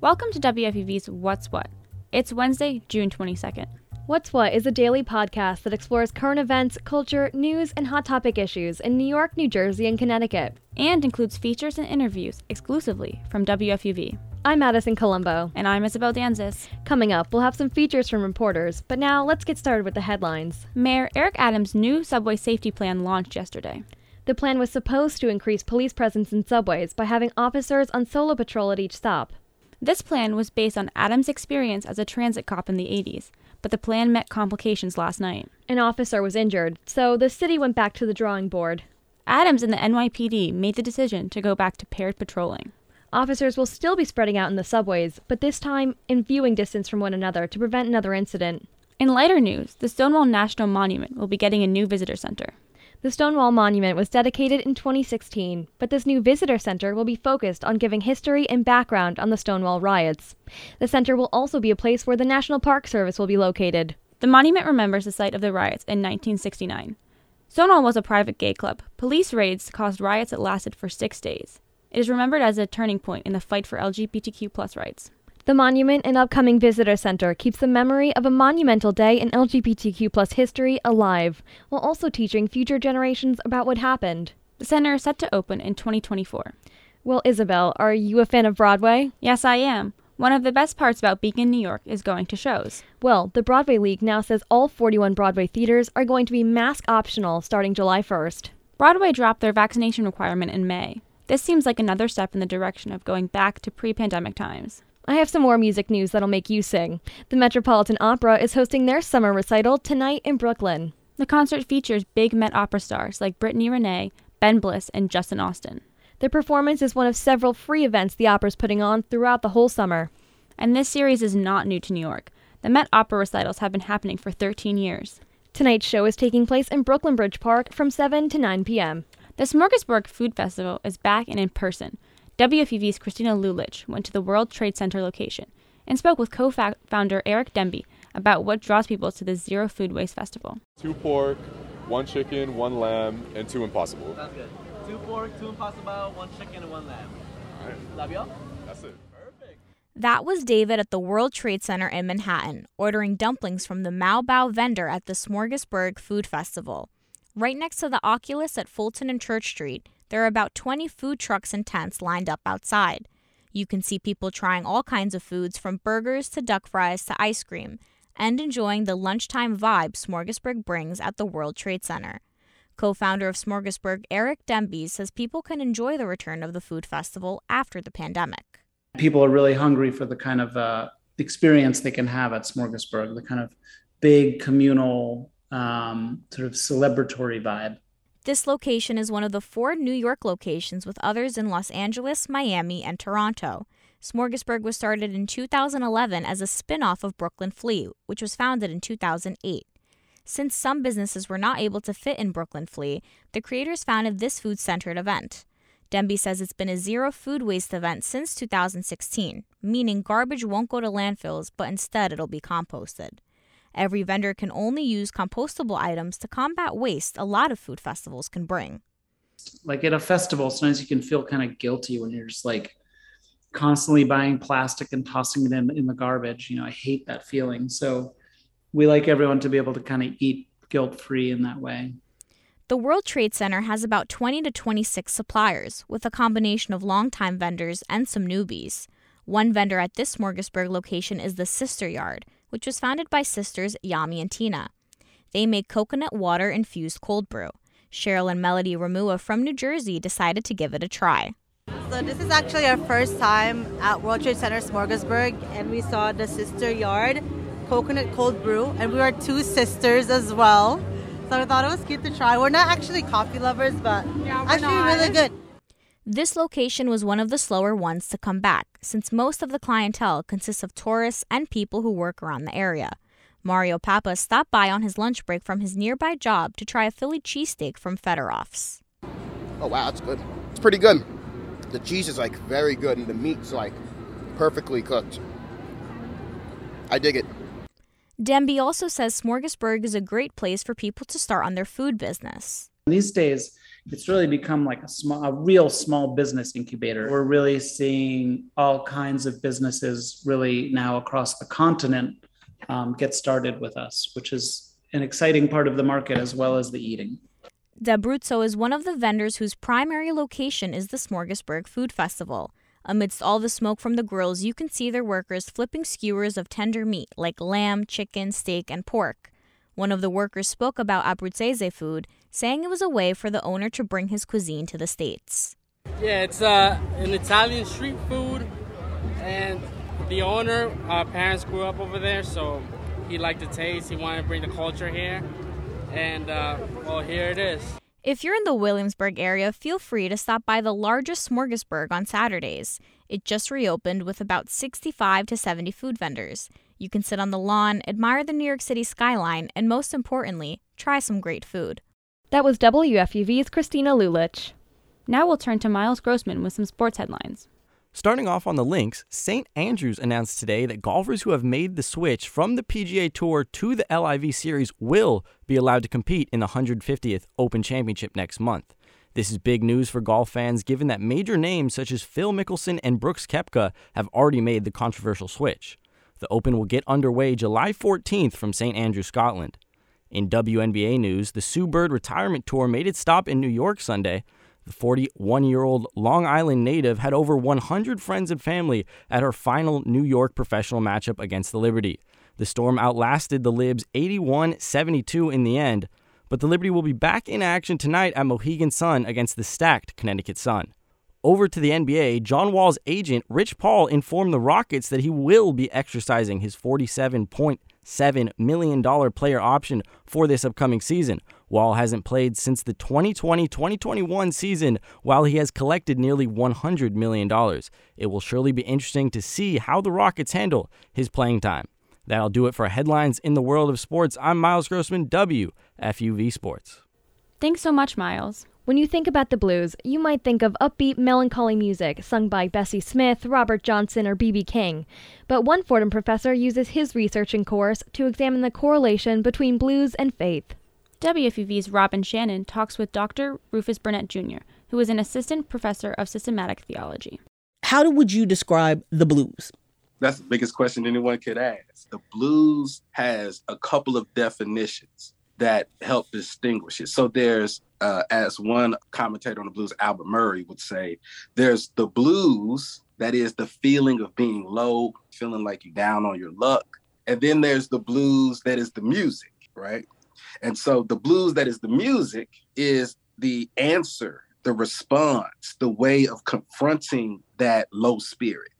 Welcome to WFUV's What's What. It's Wednesday, June 22nd. What's What is a daily podcast that explores current events, culture, news, and hot topic issues in New York, New Jersey, and Connecticut. And includes features and interviews exclusively from WFUV. I'm Madison Colombo. And I'm Isabel Danzis. Coming up, we'll have some features from reporters, but now let's get started with the headlines. Mayor Eric Adams' new subway safety plan launched yesterday. The plan was supposed to increase police presence in subways by having officers on solo patrol at each stop. This plan was based on Adams' experience as a transit cop in the 80s, but the plan met complications last night. An officer was injured, so the city went back to the drawing board. Adams and the NYPD made the decision to go back to paired patrolling. Officers will still be spreading out in the subways, but this time in viewing distance from one another to prevent another incident. In lighter news, the Stonewall National Monument will be getting a new visitor center. The Stonewall Monument was dedicated in 2016, but this new visitor center will be focused on giving history and background on the Stonewall riots. The center will also be a place where the National Park Service will be located. The monument remembers the site of the riots in 1969. Stonewall was a private gay club. Police raids caused riots that lasted for six days. It is remembered as a turning point in the fight for LGBTQ rights. The monument and upcoming visitor center keeps the memory of a monumental day in LGBTQ plus history alive, while also teaching future generations about what happened. The center is set to open in 2024. Well, Isabel, are you a fan of Broadway? Yes, I am. One of the best parts about Beacon, New York is going to shows. Well, the Broadway League now says all 41 Broadway theaters are going to be mask optional starting July 1st. Broadway dropped their vaccination requirement in May. This seems like another step in the direction of going back to pre pandemic times. I have some more music news that'll make you sing. The Metropolitan Opera is hosting their summer recital tonight in Brooklyn. The concert features big Met Opera stars like Brittany Renee, Ben Bliss, and Justin Austin. The performance is one of several free events the opera's putting on throughout the whole summer. And this series is not new to New York. The Met Opera recitals have been happening for 13 years. Tonight's show is taking place in Brooklyn Bridge Park from 7 to 9 p.m. The Smorgasburg Food Festival is back and in person. WFUV's Christina Lulich went to the World Trade Center location and spoke with co founder Eric Demby about what draws people to the Zero Food Waste Festival. Two pork, one chicken, one lamb, and two impossible. That's good. Two pork, two impossible, one chicken, and one lamb. All right. Love you That's it. Perfect. That was David at the World Trade Center in Manhattan, ordering dumplings from the Mau Bao vendor at the Smorgasburg Food Festival. Right next to the Oculus at Fulton and Church Street, there are about 20 food trucks and tents lined up outside. You can see people trying all kinds of foods from burgers to duck fries to ice cream and enjoying the lunchtime vibe Smorgasburg brings at the World Trade Center. Co founder of Smorgasburg, Eric Demby, says people can enjoy the return of the food festival after the pandemic. People are really hungry for the kind of uh, experience they can have at Smorgasburg, the kind of big communal, um, sort of celebratory vibe. This location is one of the four New York locations with others in Los Angeles, Miami, and Toronto. Smorgasburg was started in 2011 as a spin off of Brooklyn Flea, which was founded in 2008. Since some businesses were not able to fit in Brooklyn Flea, the creators founded this food centered event. Demby says it's been a zero food waste event since 2016, meaning garbage won't go to landfills, but instead it'll be composted. Every vendor can only use compostable items to combat waste a lot of food festivals can bring. Like at a festival, sometimes you can feel kind of guilty when you're just like constantly buying plastic and tossing it in, in the garbage. You know, I hate that feeling. So we like everyone to be able to kind of eat guilt free in that way. The World Trade Center has about 20 to 26 suppliers, with a combination of longtime vendors and some newbies. One vendor at this Smorgasburg location is the Sister Yard, which was founded by sisters Yami and Tina. They make coconut water infused cold brew. Cheryl and Melody Ramua from New Jersey decided to give it a try. So this is actually our first time at World Trade Center Smorgasburg, and we saw the Sister Yard coconut cold brew, and we are two sisters as well. So I thought it was cute to try. We're not actually coffee lovers, but yeah, actually not. really good. This location was one of the slower ones to come back, since most of the clientele consists of tourists and people who work around the area. Mario Papa stopped by on his lunch break from his nearby job to try a Philly cheesesteak from Fedoroff's. Oh wow, it's good. It's pretty good. The cheese is like very good and the meat's like perfectly cooked. I dig it. Demby also says Smorgasburg is a great place for people to start on their food business. These days, it's really become like a small, a real small business incubator. We're really seeing all kinds of businesses really now across the continent um, get started with us, which is an exciting part of the market as well as the eating. D'Abruzzo is one of the vendors whose primary location is the Smorgasburg Food Festival. Amidst all the smoke from the grills, you can see their workers flipping skewers of tender meat like lamb, chicken, steak, and pork. One of the workers spoke about Abruzzese food, saying it was a way for the owner to bring his cuisine to the States. Yeah, it's uh, an Italian street food, and the owner, our parents grew up over there, so he liked the taste. He wanted to bring the culture here, and uh, well, here it is. If you're in the Williamsburg area, feel free to stop by the largest smorgasburg on Saturdays. It just reopened with about 65 to 70 food vendors. You can sit on the lawn, admire the New York City skyline, and most importantly, try some great food. That was WFUV's Christina Lulich. Now we'll turn to Miles Grossman with some sports headlines. Starting off on the links, St. Andrews announced today that golfers who have made the switch from the PGA Tour to the LIV Series will be allowed to compete in the 150th Open Championship next month. This is big news for golf fans given that major names such as Phil Mickelson and Brooks Koepka have already made the controversial switch. The Open will get underway July 14th from St. Andrews, Scotland. In WNBA news, the Sue Bird Retirement Tour made its stop in New York Sunday the 41 year old Long Island native had over 100 friends and family at her final New York professional matchup against the Liberty. The Storm outlasted the Libs 81 72 in the end, but the Liberty will be back in action tonight at Mohegan Sun against the stacked Connecticut Sun. Over to the NBA, John Wall's agent, Rich Paul, informed the Rockets that he will be exercising his 47.7 million dollar player option for this upcoming season, Wall hasn't played since the 2020 2021 season, while he has collected nearly $100 million. It will surely be interesting to see how the Rockets handle his playing time. That'll do it for headlines in the world of sports. I'm Miles Grossman, WFUV Sports. Thanks so much, Miles. When you think about the blues, you might think of upbeat, melancholy music sung by Bessie Smith, Robert Johnson, or B.B. King. But one Fordham professor uses his research in course to examine the correlation between blues and faith. WFUV's Robin Shannon talks with Dr. Rufus Burnett Jr., who is an assistant professor of systematic theology. How would you describe the blues? That's the biggest question anyone could ask. The blues has a couple of definitions that help distinguish it. So there's, uh, as one commentator on the blues, Albert Murray, would say, there's the blues, that is the feeling of being low, feeling like you're down on your luck. And then there's the blues that is the music, right? And so the blues that is the music is the answer, the response, the way of confronting that low spirit.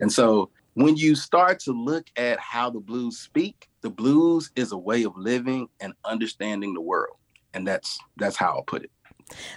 And so when you start to look at how the blues speak, the blues is a way of living and understanding the world. And that's that's how I'll put it.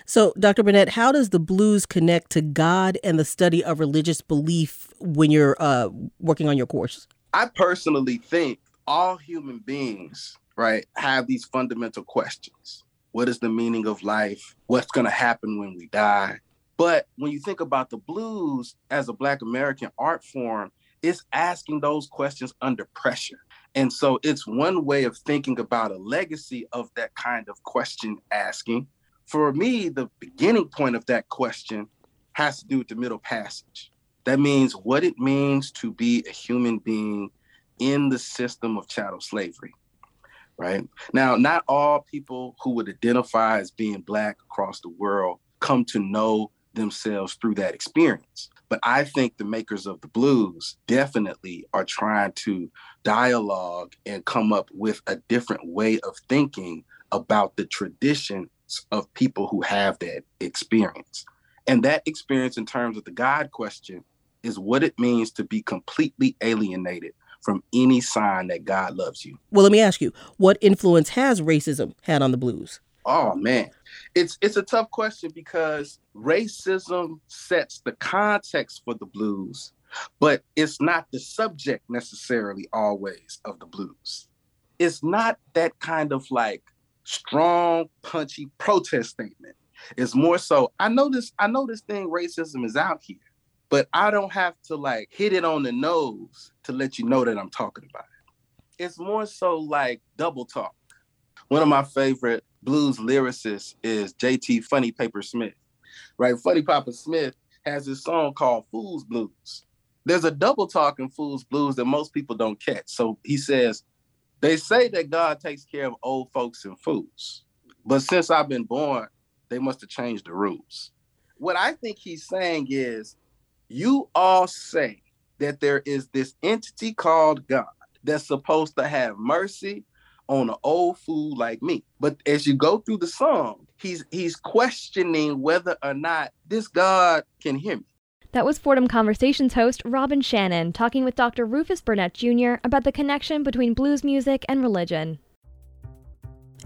So, Dr. Burnett, how does the blues connect to God and the study of religious belief when you're uh, working on your course? I personally think all human beings right, have these fundamental questions. What is the meaning of life? What's going to happen when we die? But when you think about the blues as a Black American art form, it's asking those questions under pressure. And so it's one way of thinking about a legacy of that kind of question asking. For me, the beginning point of that question has to do with the middle passage. That means what it means to be a human being in the system of chattel slavery right? Now, not all people who would identify as being Black across the world come to know themselves through that experience. But I think the makers of the blues definitely are trying to dialogue and come up with a different way of thinking about the traditions of people who have that experience. And that experience, in terms of the God question, is what it means to be completely alienated from any sign that God loves you. Well, let me ask you, what influence has racism had on the blues? Oh man. It's it's a tough question because racism sets the context for the blues, but it's not the subject necessarily always of the blues. It's not that kind of like strong, punchy protest statement. It's more so, I know this, I know this thing racism is out here but I don't have to like hit it on the nose to let you know that I'm talking about it. It's more so like double talk. One of my favorite blues lyricist is JT Funny Paper Smith, right? Funny Papa Smith has this song called Fool's Blues. There's a double talk in Fool's Blues that most people don't catch. So he says, They say that God takes care of old folks and fools, but since I've been born, they must have changed the rules. What I think he's saying is, you all say that there is this entity called God that's supposed to have mercy on an old fool like me. But as you go through the song, he's he's questioning whether or not this God can hear me. That was Fordham Conversations host Robin Shannon talking with Dr. Rufus Burnett Jr. about the connection between blues music and religion.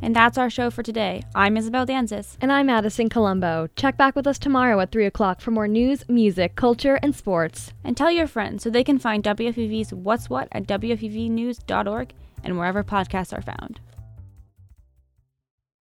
And that's our show for today. I'm Isabel Danzis. And I'm Addison Colombo. Check back with us tomorrow at 3 o'clock for more news, music, culture, and sports. And tell your friends so they can find WFUV's What's What at WFUVnews.org and wherever podcasts are found.